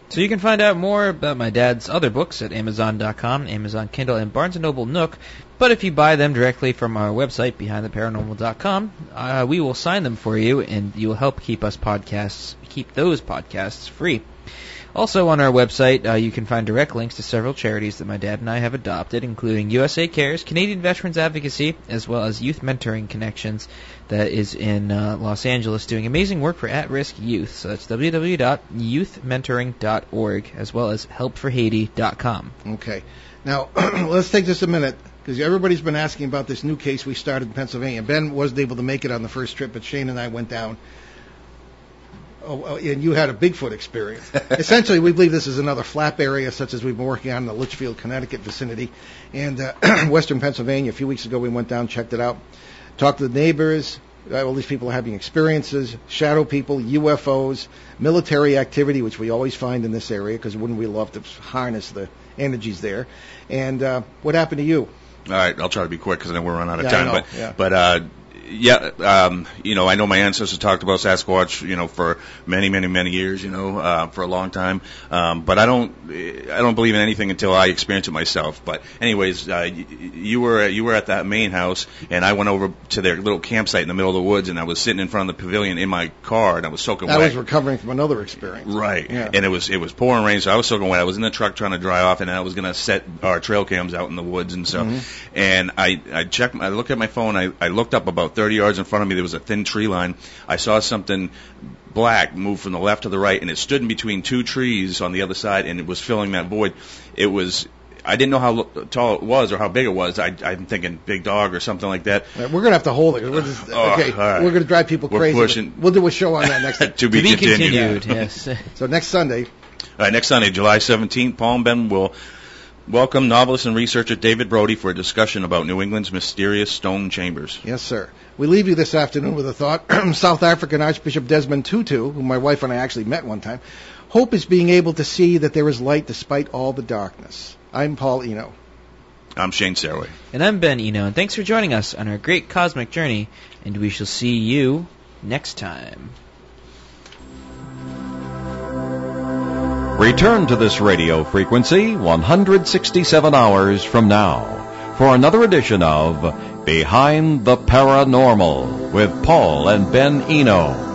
So you can find out more about my dad's other books at Amazon.com, Amazon Kindle, and Barnes & Noble Nook. But if you buy them directly from our website, BehindTheParanormal.com, uh, we will sign them for you, and you will help keep us podcasts, keep those podcasts free. Also on our website, uh, you can find direct links to several charities that my dad and I have adopted, including USA Cares, Canadian Veterans Advocacy, as well as Youth Mentoring Connections, that is in uh, Los Angeles, doing amazing work for at-risk youth. So that's www.youthmentoring.org, as well as helpforhaiti.com. Okay. Now, (clears throat) let's take just a minute because everybody's been asking about this new case we started in Pennsylvania. Ben wasn't able to make it on the first trip, but Shane and I went down. Oh, and you had a Bigfoot experience. (laughs) Essentially, we believe this is another flap area, such as we've been working on in the Litchfield, Connecticut vicinity, and uh, (clears throat) Western Pennsylvania. A few weeks ago, we went down, checked it out, talked to the neighbors. Uh, all these people are having experiences, shadow people, UFOs, military activity, which we always find in this area, because wouldn't we love to harness the energies there? And uh, what happened to you? All right, I'll try to be quick because then we're running out of Yeah, time. but yeah. but uh, yeah, um, you know, I know my ancestors talked about Sasquatch, you know, for many, many, many years, you know, uh, for a long time. Um, but I don't, I don't believe in anything until I experience it myself. But anyways, uh, y- you were you were at that main house, and I went over to their little campsite in the middle of the woods, and I was sitting in front of the pavilion in my car, and I was soaking I wet. I was recovering from another experience. Right. Yeah. And it was it was pouring rain, so I was soaking wet. I was in the truck trying to dry off, and I was gonna set our trail cams out in the woods and stuff. Mm-hmm. And I I checked. I looked at my phone. I I looked up about 30 yards in front of me. There was a thin tree line. I saw something black move from the left to the right, and it stood in between two trees on the other side, and it was filling that void. It was. I didn't know how tall it was or how big it was. I, I'm thinking big dog or something like that. Uh, We're gonna have to hold it. We're just, Oh, okay, all right. we're gonna drive people We're crazy. pushing. We'll do a show on that next. (laughs) to To be, be continued. continued. yes. (laughs) so next Sunday, All right, next Sunday, July 17th, Paul and Ben will welcome novelist and researcher David Brody for a discussion about New England's mysterious stone chambers. yes, sir. We leave you this afternoon with a thought. (clears throat) South African Archbishop Desmond Tutu, who my wife and I actually met one time, hope is being able to see that there is light despite all the darkness. I'm Paul Eno. I'm Shane Sirois. And I'm Ben Eno, and thanks for joining us on our great cosmic journey, and we shall see you next time. Return to this radio frequency 167 hours from now for another edition of Behind the Paranormal with Paul and Ben Eno.